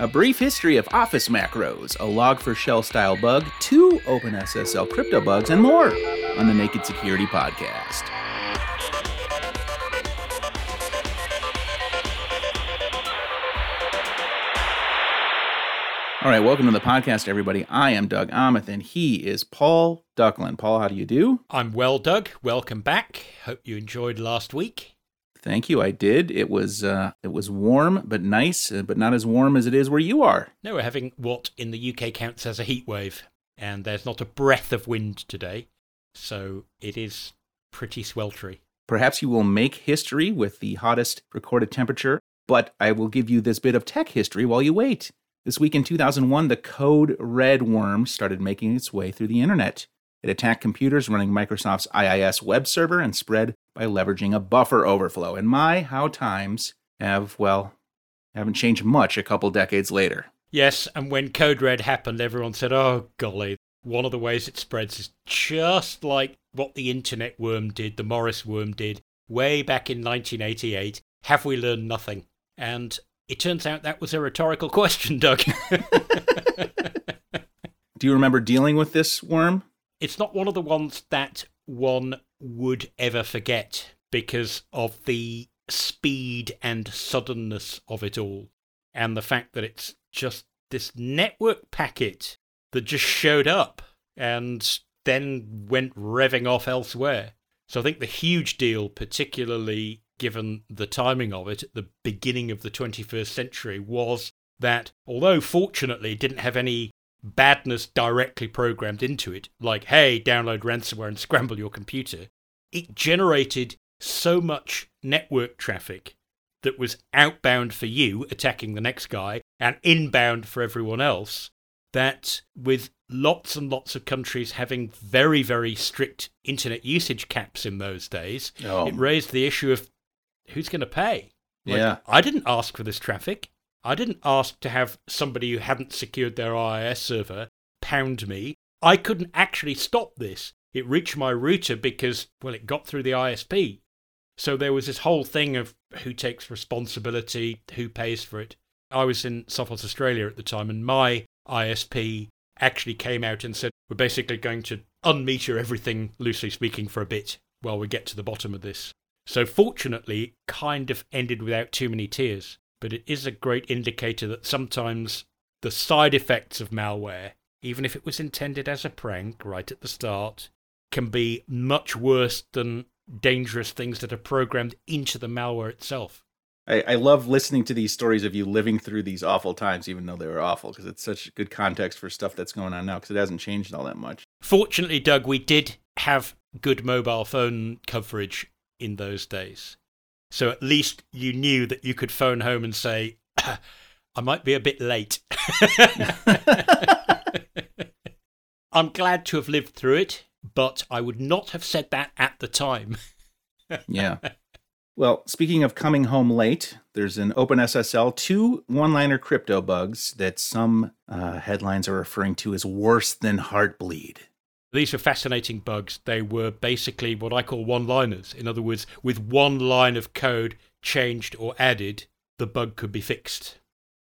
a brief history of Office macros, a log4shell style bug, two OpenSSL crypto bugs, and more on the Naked Security Podcast. All right, welcome to the podcast, everybody. I am Doug Aamoth, and he is Paul Ducklin. Paul, how do you do? I'm well, Doug. Welcome back. Hope you enjoyed last week. Thank you. I did. It was uh, it was warm but nice, uh, but not as warm as it is where you are. No, we're having what in the UK counts as a heat wave, and there's not a breath of wind today, so it is pretty sweltery. Perhaps you will make history with the hottest recorded temperature, but I will give you this bit of tech history while you wait. This week in 2001, the code red worm started making its way through the internet. It attacked computers running Microsoft's IIS web server and spread by leveraging a buffer overflow. And my, how times have, well, haven't changed much a couple decades later. Yes, and when Code Red happened, everyone said, oh, golly, one of the ways it spreads is just like what the internet worm did, the Morris worm did, way back in 1988. Have we learned nothing? And it turns out that was a rhetorical question, Doug. Do you remember dealing with this worm? It's not one of the ones that one would ever forget because of the speed and suddenness of it all, and the fact that it's just this network packet that just showed up and then went revving off elsewhere. So I think the huge deal, particularly given the timing of it at the beginning of the 21st century, was that although fortunately it didn't have any badness directly programmed into it, like, hey, download ransomware and scramble your computer, it generated so much network traffic that was outbound for you, attacking the next guy, and inbound for everyone else, that with lots and lots of countries having very, very strict internet usage caps in those days, oh. it raised the issue of who's going to pay? Like, yeah. I didn't ask for this traffic. I didn't ask to have somebody who hadn't secured their IIS server pound me. I couldn't actually stop this. It reached my router because, well, it got through the ISP. So there was this whole thing of who takes responsibility, who pays for it. I was in Sophos, Australia at the time, and my ISP actually came out and said, We're basically going to unmeter everything, loosely speaking, for a bit while we get to the bottom of this. So fortunately, it kind of ended without too many tears but it is a great indicator that sometimes the side effects of malware, even if it was intended as a prank right at the start, can be much worse than dangerous things that are programmed into the malware itself. I, I love listening to these stories of you living through these awful times, even though they were awful, because it's such good context for stuff that's going on now, because it hasn't changed all that much. Fortunately, Doug, we did have good mobile phone coverage in those days. So at least you knew that you could phone home and say, I might be a bit late. I'm glad to have lived through it, but I would not have said that at the time. yeah. Well, speaking of coming home late, there's an OpenSSL two one liner crypto bugs that some uh, headlines are referring to as worse than Heartbleed. These were fascinating bugs. They were basically what I call one liners. In other words, with one line of code changed or added, the bug could be fixed.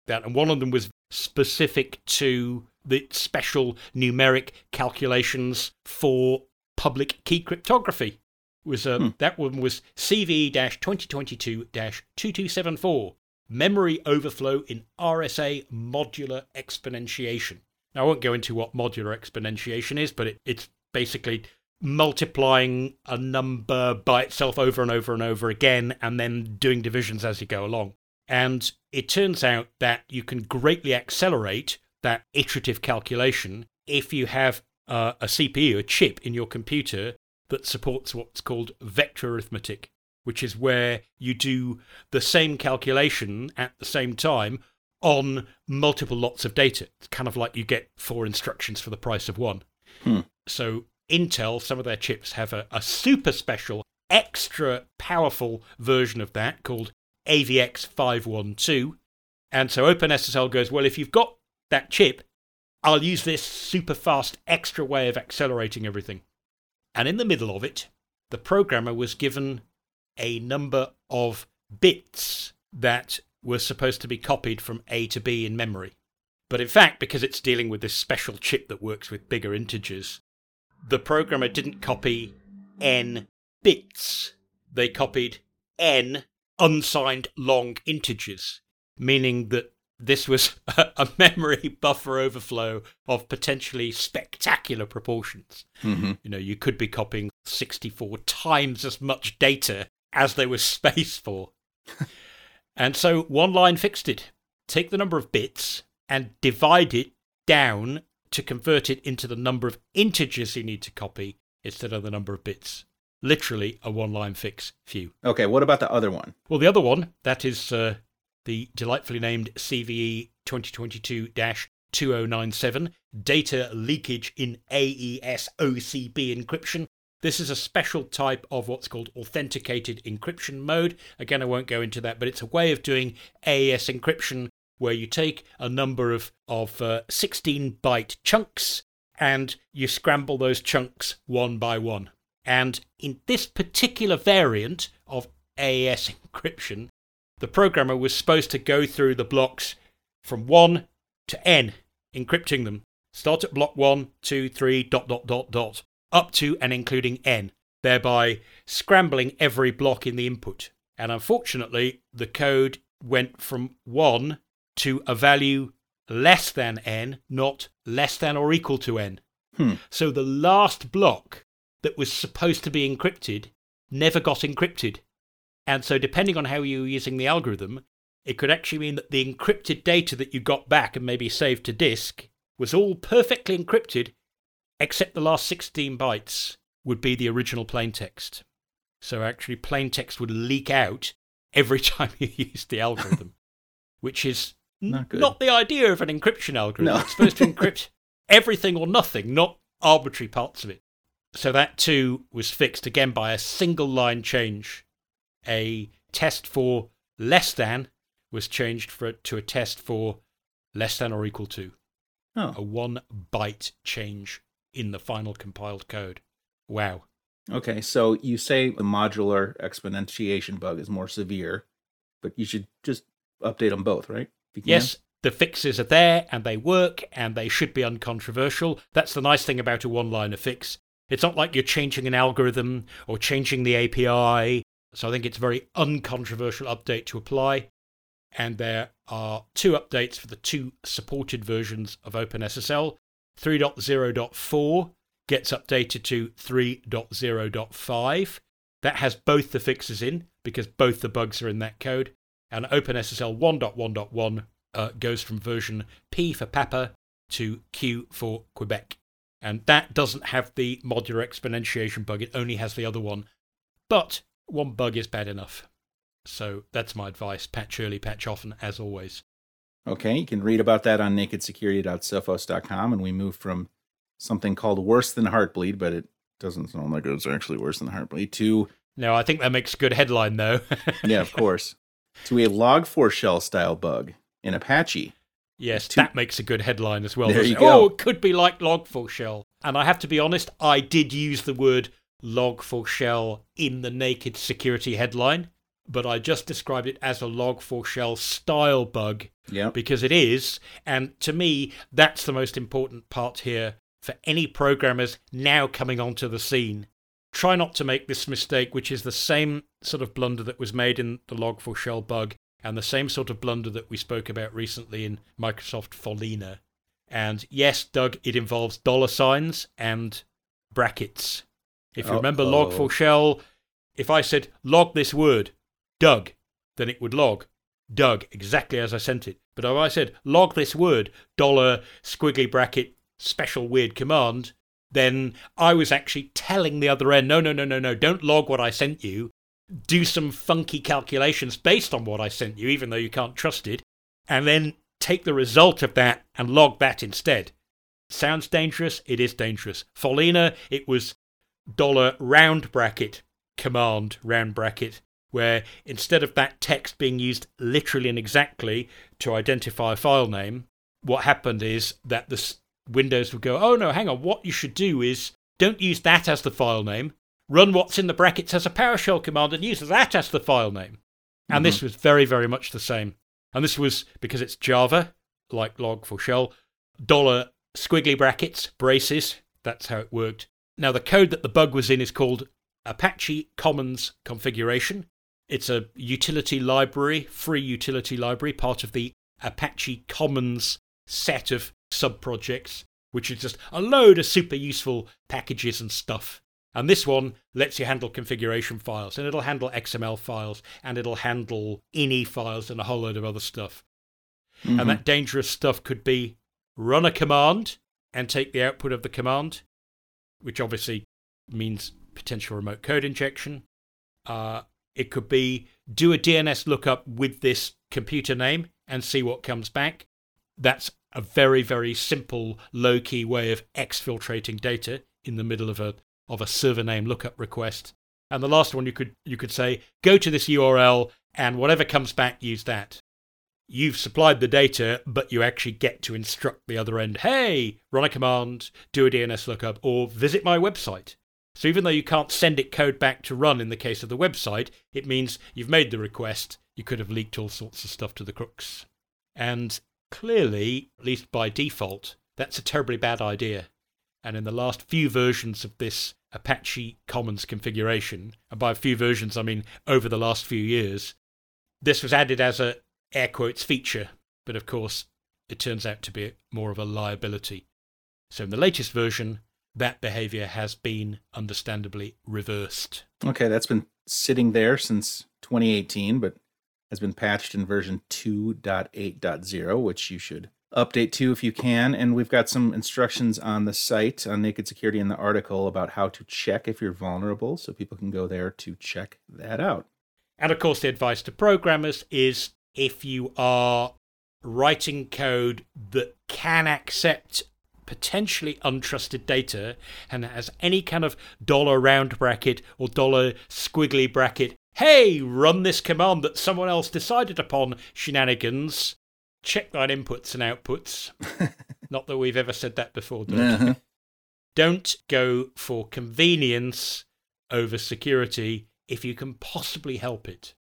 That, and one of them was specific to the special numeric calculations for public key cryptography. Was uh, hmm. That one was CVE 2022 2274 Memory Overflow in RSA Modular Exponentiation. Now, I won't go into what modular exponentiation is, but it, it's basically multiplying a number by itself over and over and over again, and then doing divisions as you go along. And it turns out that you can greatly accelerate that iterative calculation if you have a CPU, a chip in your computer that supports what's called vector arithmetic, which is where you do the same calculation at the same time on multiple lots of data. It's kind of like you get four instructions for the price of one. Hmm. So Intel, some of their chips have a, a super special, extra powerful version of that called AVX 512. And so OpenSSL goes, well, if you've got that chip, I'll use this super fast extra way of accelerating everything. And in the middle of it, the programmer was given a number of bits that was supposed to be copied from A to B in memory. But in fact, because it's dealing with this special chip that works with bigger integers, the programmer didn't copy n bits. They copied n unsigned long integers, meaning that this was a memory buffer overflow of potentially spectacular proportions. Mm-hmm. You know, you could be copying 64 times as much data as there was space for. And so one line fixed it. Take the number of bits and divide it down to convert it into the number of integers you need to copy instead of the number of bits. Literally a one line fix. Phew. Okay, what about the other one? Well, the other one, that is uh, the delightfully named CVE 2022 2097 Data Leakage in AES OCB Encryption. This is a special type of what's called authenticated encryption mode. Again, I won't go into that, but it's a way of doing AES encryption where you take a number of, of uh, 16 byte chunks and you scramble those chunks one by one. And in this particular variant of AES encryption, the programmer was supposed to go through the blocks from 1 to n, encrypting them. Start at block 1, 2, 3, dot, dot, dot, dot, up to and including n, thereby scrambling every block in the input. And unfortunately, the code went from 1 to a value less than n, not less than or equal to n. Hmm. So the last block that was supposed to be encrypted never got encrypted. And so, depending on how you were using the algorithm, it could actually mean that the encrypted data that you got back and maybe saved to disk was all perfectly encrypted, except the last 16 bytes would be the original plain text. So, actually, plain text would leak out every time you used the algorithm, which is Not not the idea of an encryption algorithm. No. It's supposed to encrypt everything or nothing, not arbitrary parts of it. So that too was fixed again by a single line change. A test for less than was changed for to a test for less than or equal to. Oh, A one byte change in the final compiled code. Wow. okay. So you say the modular exponentiation bug is more severe, but you should just update them both, right? If you can. Yes, the fixes are there and they work and they should be uncontroversial. That's the nice thing about a one liner fix. It's not like you're changing an algorithm or changing the API. So I think it's a very uncontroversial update to apply. And there are two updates for the two supported versions of OpenSSL. 3.0.4 gets updated to 3.0.5. That has both the fixes in because both the bugs are in that code. And OpenSSL 1.1.1 uh, goes from version P for Papa to Q for Quebec. And that doesn't have the modular exponentiation bug, it only has the other one. But one bug is bad enough. So that's my advice. Patch early, patch often, as always. Okay, you can read about that on nakedsecurity.sophos.com. And we move from something called worse than heartbleed, but it doesn't sound like it's actually worse than heartbleed, to, No, I think that makes a good headline, though. yeah, of course, to a log4shell style bug in Apache. yes, Two- that makes a good headline as well. There you it? go. Oh, it could be like log4shell. And I have to be honest, I did use the word log4shell in the naked security headline, but I just described it as a log4shell style bug Yeah. because it is. And to me, that's the most important part here for any programmers now coming onto the scene. Try not to make this mistake, which is the same sort of blunder that was made in the log4shell bug and the same sort of blunder that we spoke about recently in Microsoft Follina. And yes, Doug, it involves dollar signs and brackets. If you remember Uh-oh. log4shell, if I said log this word, Doug, then it would log Doug exactly as I sent it. But if I said log this word, dollar squiggly bracket special weird command, then I was actually telling the other end, no, no, no, no, no, don't log what I sent you. Do some funky calculations based on what I sent you, even though you can't trust it, and then take the result of that and log that instead. Sounds dangerous? It is dangerous. Follina, it was dollar round bracket command round bracket where instead of that text being used literally and exactly to identify a file name, what happened is that the Windows would go, oh no, hang on, what you should do is don't use that as the file name, run what's in the brackets as a PowerShell command and use that as the file name. And this mm-hmm. was very, very much the same. And this was because it's Java, like log4shell, dollar squiggly brackets, braces. That's how it worked. Now, the code that the bug was in is called Apache Commons Configuration. It's a utility library, free utility library, part of the Apache Commons set of subprojects, which is just a load of super useful packages and stuff. And this one lets you handle configuration files, and it'll handle XML files, and it'll handle INI files, and a whole load of other stuff. Mm-hmm. And that dangerous stuff could be run a command and take the output of the command, which obviously means potential remote code injection. Uh, it could be do a DNS lookup with this computer name and see what comes back. That's a very, very simple, low key way of exfiltrating data in the middle of a of a server name lookup request. And the last one you could you could say, go to this URL and whatever comes back, use that. You've supplied the data, but you actually get to instruct the other end, hey, run a command, do a DNS lookup, or visit my website. So even though you can't send it code back to run in the case of the website, it means you've made the request. You could have leaked all sorts of stuff to the crooks. And clearly, at least by default, that's a terribly bad idea. And in the last few versions of this Apache Commons configuration, and by a few versions I mean over the last few years, this was added as a air quotes feature, but of course it turns out to be more of a liability. So in the latest version, that behavior has been understandably reversed. Okay, that's been sitting there since 2018, but has been patched in version 2.8.0, which you should update to if you can. And we've got some instructions on the site on Naked Security in the article about how to check if you're vulnerable, so people can go there to check that out. And of course, the advice to programmers is if you are writing code that can accept potentially untrusted data and has any kind of dollar round bracket or dollar squiggly bracket, hey, run this command that someone else decided upon shenanigans, check thine inputs and outputs. Not that we've ever said that before, uh-huh. Don't go for convenience over security if you can possibly help it.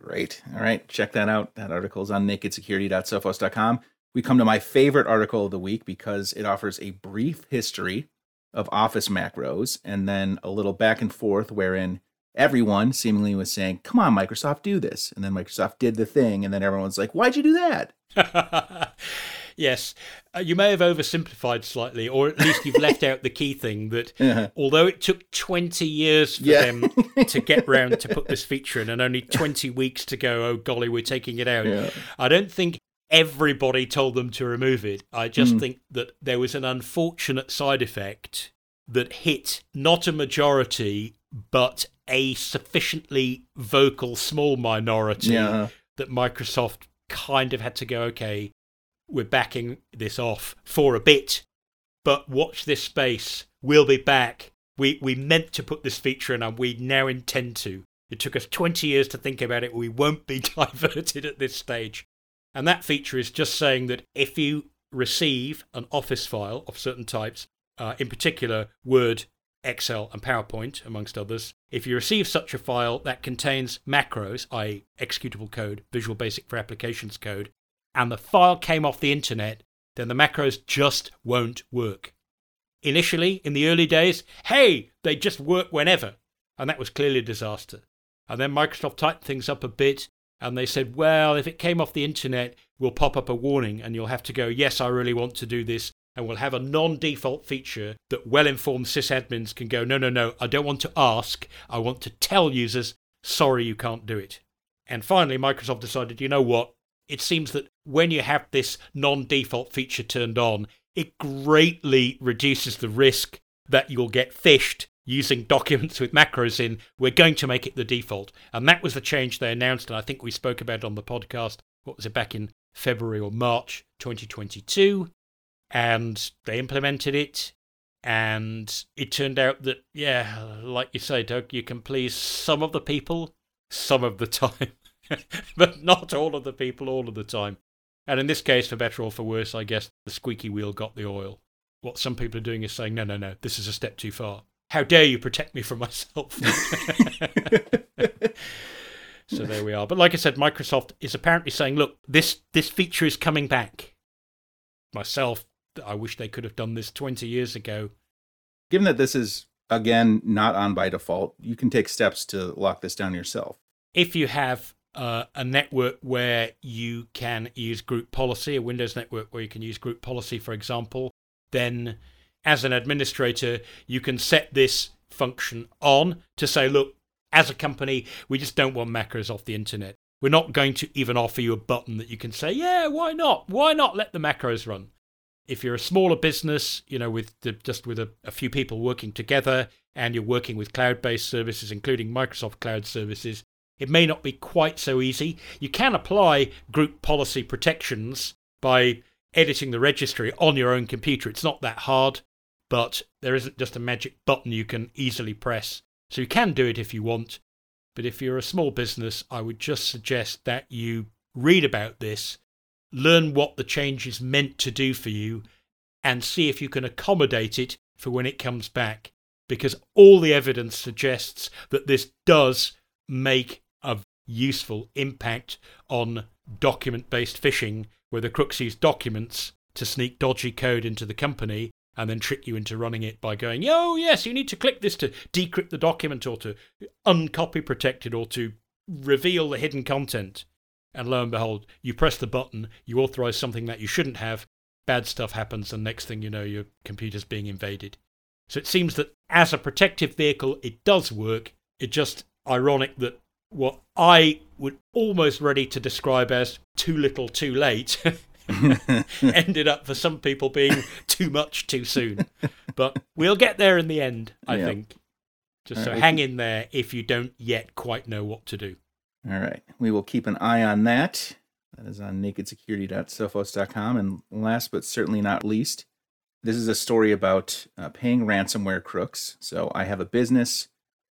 Great. All right. Check that out. That article is on nakedsecurity.sophos.com we come to my favorite article of the week because it offers a brief history of Office macros and then a little back and forth wherein everyone seemingly was saying, Come on, Microsoft, do this. And then Microsoft did the thing. And then everyone's like, Why'd you do that? yes, uh, you may have oversimplified slightly, or at least you've left out the key thing that uh-huh. although it took 20 years for yeah. them to get round to put this feature in and only 20 weeks to go, oh golly, we're taking it out, yeah. I don't think everybody told them to remove it. I just mm. think that there was an unfortunate side effect that hit not a majority, but a sufficiently vocal small minority yeah. that Microsoft kind of had to go, okay, we're backing this off for a bit, but watch this space. We'll be back. We, we meant to put this feature in and we now intend to. It took us 20 years to think about it. We won't be diverted at this stage. And that feature is just saying that if you receive an Office file of certain types, uh, in particular Word, Excel, and PowerPoint, amongst others, if you receive such a file that contains macros, i.e., executable code, Visual Basic for Applications code, and the file came off the internet, then the macros just won't work. Initially, in the early days, hey, they just work whenever. And that was clearly a disaster. And then Microsoft tightened things up a bit and they said, well, if it came off the internet, we'll pop up a warning and you'll have to go, yes, I really want to do this. And we'll have a non default feature that well informed sysadmins can go, no, no, no, I don't want to ask. I want to tell users, sorry, you can't do it. And finally, Microsoft decided, you know what? It seems that when you have this non default feature turned on, it greatly reduces the risk that you'll get phished using documents with macros in, we're going to make it the default. And that was the change they announced, and I think we spoke about on the podcast, what was it, back in February or March 2022. And they implemented it. And it turned out that, yeah, like you say, Doug, you can please some of the people some of the time, but not all of the people all of the time. And in this case, for better or for worse, I guess the squeaky wheel got the oil. What some people are doing is saying, no, no, no, this is a step too far. How dare you protect me from myself? So there we are. But like I said, Microsoft is apparently saying, look, this this feature is coming back. Myself, I wish they could have done this 20 years ago. Given that this is again not on by default, you can take steps to lock this down yourself. If you have uh, a network where you can use group policy, a Windows network where you can use group policy, for example, then as an administrator, you can set this function on to say, look, as a company, we just don't want macros off the internet. We're not going to even offer you a button that you can say, yeah, why not? Why not let the macros run? If you're a smaller business, you know, with the, just with a, a few people working together and you're working with cloud based services, including Microsoft Cloud Services, it may not be quite so easy. You can apply group policy protections by editing the registry on your own computer. It's not that hard, but there isn't just a magic button you can easily press so you can do it if you want, but if you're a small business, I would just suggest that you read about this, learn what the change is meant to do for you, and see if you can accommodate it for when it comes back. Because all the evidence suggests that this does make a useful impact on document based phishing, where the crooks use documents to sneak dodgy code into the company and then trick you into running it by going, oh, yes, you need to click this to decrypt the document or to uncopy protect it or to reveal the hidden content. And lo and behold, you press the button, you authorize something that you shouldn't have, bad stuff happens, and next thing you know, your computer's being invaded. So it seems that as a protective vehicle, it does work. It's just ironic that what I would almost ready to describe as too little too late ended up for some people being too much too soon. But we'll get there in the end, I yep. think. Just so right. hang in there if you don't yet quite know what to do. All right. We will keep an eye on that. That is on nakedsecurity.sophos.com. And last but certainly not least, this is a story about uh, paying ransomware crooks. So I have a business,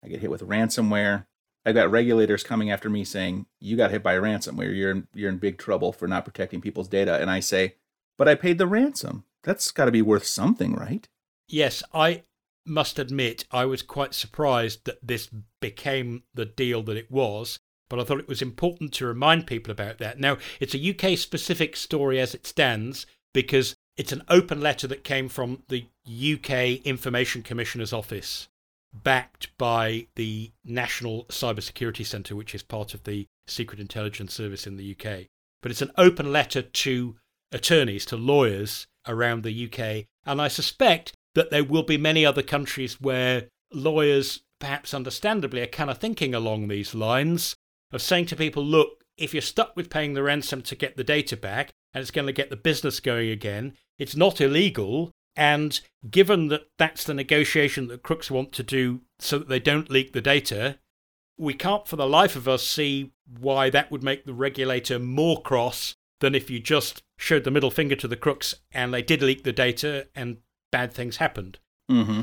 I get hit with ransomware. I've got regulators coming after me saying, "You got hit by ransomware. You're in, you're in big trouble for not protecting people's data." And I say, "But I paid the ransom. That's got to be worth something, right?" Yes, I must admit I was quite surprised that this became the deal that it was, but I thought it was important to remind people about that. Now, it's a UK specific story as it stands because it's an open letter that came from the UK Information Commissioner's Office backed by the National Cybersecurity Centre, which is part of the Secret Intelligence Service in the UK. But it's an open letter to attorneys, to lawyers around the UK. And I suspect that there will be many other countries where lawyers, perhaps understandably, are kind of thinking along these lines of saying to people, look, if you're stuck with paying the ransom to get the data back and it's going to get the business going again, it's not illegal. And given that that's the negotiation that crooks want to do so that they don't leak the data, we can't for the life of us see why that would make the regulator more cross than if you just showed the middle finger to the crooks and they did leak the data and bad things happened. Mm-hmm.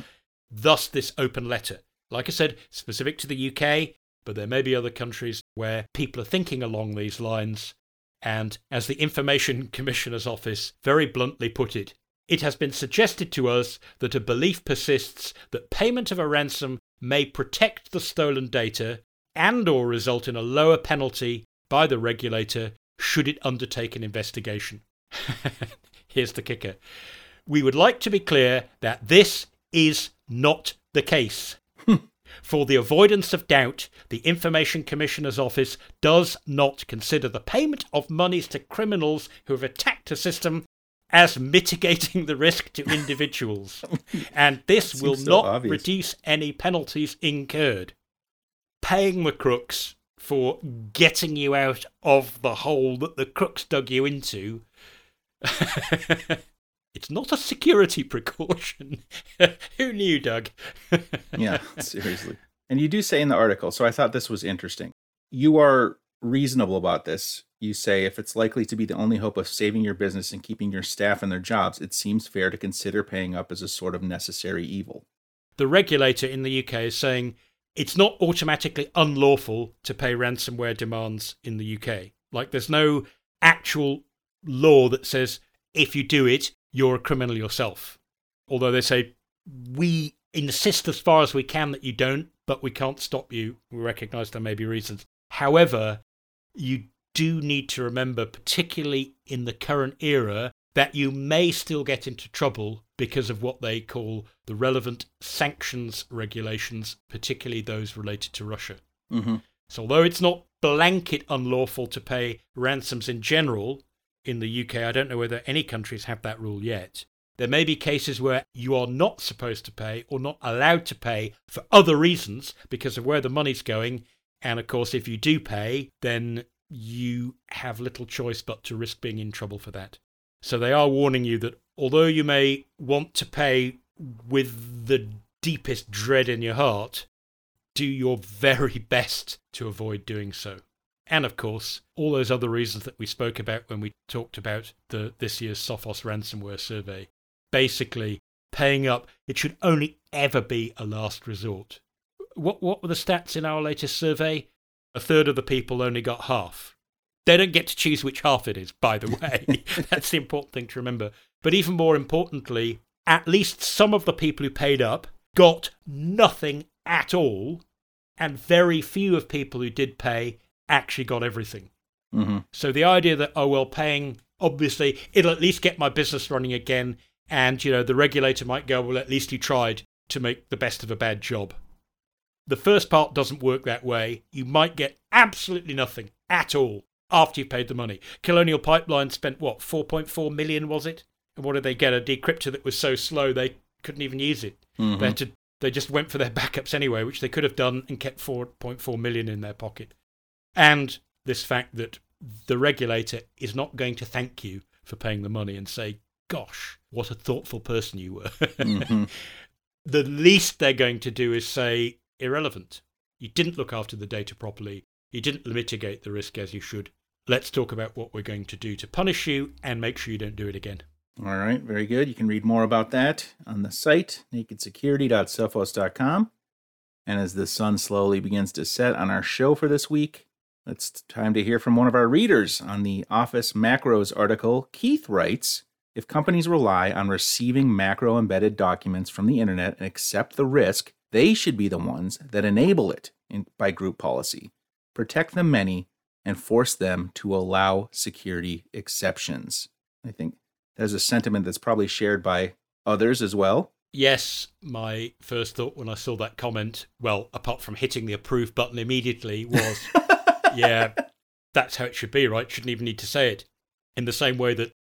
Thus, this open letter. Like I said, specific to the UK, but there may be other countries where people are thinking along these lines. And as the Information Commissioner's Office very bluntly put it, it has been suggested to us that a belief persists that payment of a ransom may protect the stolen data and or result in a lower penalty by the regulator should it undertake an investigation. Here's the kicker. We would like to be clear that this is not the case. For the avoidance of doubt, the Information Commissioner's Office does not consider the payment of monies to criminals who have attacked a system as mitigating the risk to individuals, and this will so not obvious. reduce any penalties incurred. Paying the crooks for getting you out of the hole that the crooks dug you into. it's not a security precaution. Who knew, Doug? yeah, seriously. And you do say in the article, so I thought this was interesting. You are reasonable about this. You say if it's likely to be the only hope of saving your business and keeping your staff and their jobs, it seems fair to consider paying up as a sort of necessary evil. The regulator in the UK is saying it's not automatically unlawful to pay ransomware demands in the UK. Like there's no actual law that says if you do it, you're a criminal yourself. Although they say we insist as far as we can that you don't, but we can't stop you. We recognize there may be reasons. However, you do need to remember, particularly in the current era, that you may still get into trouble because of what they call the relevant sanctions regulations, particularly those related to Russia. Mm-hmm. So, although it's not blanket unlawful to pay ransoms in general in the UK, I don't know whether any countries have that rule yet. There may be cases where you are not supposed to pay or not allowed to pay for other reasons because of where the money's going. And of course, if you do pay, then you have little choice but to risk being in trouble for that. So they are warning you that although you may want to pay with the deepest dread in your heart, do your very best to avoid doing so. And of course, all those other reasons that we spoke about when we talked about the this year's Sophos ransomware survey basically paying up. It should only ever be a last resort. What what were the stats in our latest survey? A third of the people only got half. They don't get to choose which half it is, by the way. That's the important thing to remember. But even more importantly, at least some of the people who paid up got nothing at all, and very few of people who did pay actually got everything. Mm-hmm. So the idea that, oh, well, paying, obviously, it'll at least get my business running again and, you know, the regulator might go, well, at least you tried to make the best of a bad job. The first part doesn't work that way. You might get absolutely nothing at all after you've paid the money. Colonial Pipeline spent, what, 4.4 million, was it? And what did they get? A decryptor that was so slow they couldn't even use it. Mm-hmm. They, had to, they just went for their backups anyway, which they could have done and kept 4.4 million in their pocket. And this fact that the regulator is not going to thank you for paying the money and say, gosh, what a thoughtful person you were. Mm-hmm. the least they're going to do is say, irrelevant. You didn't look after the data properly. You didn't mitigate the risk as you should. Let's talk about what we're going to do to punish you and make sure you don't do it again. All right, very good. You can read more about that on the site, nakedsecurity.sophos.com. And as the sun slowly begins to set on our show for this week, it's time to hear from one of our readers on the Office Macros article. Keith writes If companies rely on receiving macro embedded documents from the internet and accept the risk, they should be the ones that enable it in, by group policy, protect the many, and force them to allow security exceptions. I think there's a sentiment that's probably shared by others as well. Yes, my first thought when I saw that comment, well, apart from hitting the approve button immediately, was yeah, that's how it should be, right? Shouldn't even need to say it. In the same way that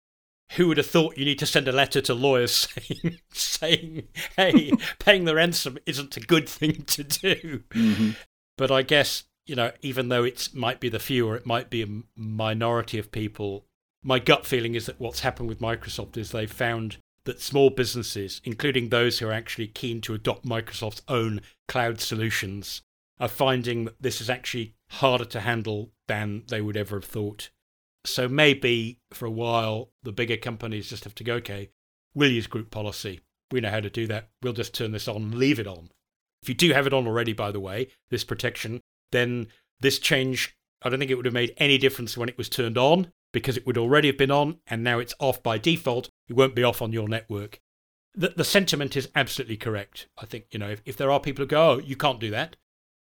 who would have thought you need to send a letter to lawyers saying, saying hey, paying the ransom isn't a good thing to do? Mm-hmm. But I guess, you know, even though it might be the few or it might be a minority of people, my gut feeling is that what's happened with Microsoft is they've found that small businesses, including those who are actually keen to adopt Microsoft's own cloud solutions, are finding that this is actually harder to handle than they would ever have thought. So maybe for a while, the bigger companies just have to go, okay, we'll use group policy. We know how to do that. We'll just turn this on, leave it on. If you do have it on already, by the way, this protection, then this change, I don't think it would have made any difference when it was turned on because it would already have been on and now it's off by default. It won't be off on your network. The, the sentiment is absolutely correct. I think, you know, if, if there are people who go, oh, you can't do that,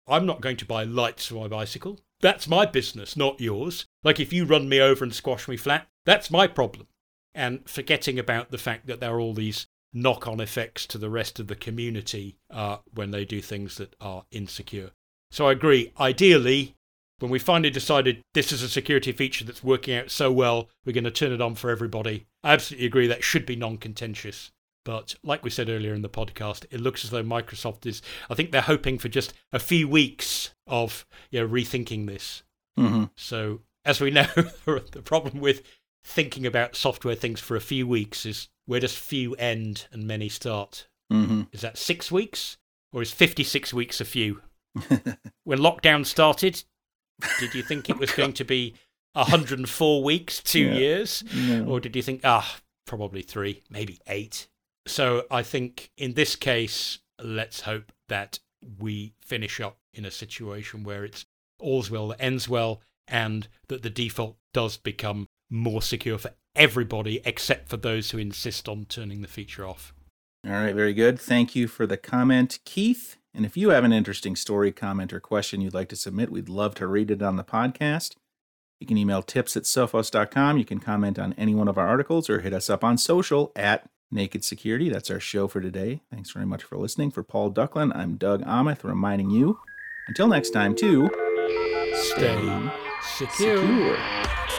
I'm not going to buy lights for my bicycle. That's my business, not yours. Like if you run me over and squash me flat, that's my problem. And forgetting about the fact that there are all these knock on effects to the rest of the community uh, when they do things that are insecure. So I agree. Ideally, when we finally decided this is a security feature that's working out so well, we're going to turn it on for everybody. I absolutely agree that should be non contentious. But like we said earlier in the podcast, it looks as though Microsoft is, I think they're hoping for just a few weeks of you know, rethinking this. Mm-hmm. So, as we know, the problem with thinking about software things for a few weeks is where does few end and many start? Mm-hmm. Is that six weeks? Or is 56 weeks a few? when lockdown started, did you think it was going to be 104 weeks, two Yeah. years? No. Or did you think, ah, probably three, maybe eight? So I think in this case, let's hope that we finish up in a situation where it's all's well that ends well and that the default does become more secure for everybody except for those who insist on turning the feature off. All right, very good. Thank you for the comment, Keith. And if you have an interesting story, comment, or question you'd like to submit, we'd love to read it on the podcast. You can email tips at sophos.com. You can comment on any one of our articles or hit us up on social at Naked Security. That's our show for today. Thanks very much for listening. For Paul Ducklin, I'm Doug Aamoth, reminding you until next time to Stay Secure. Secure.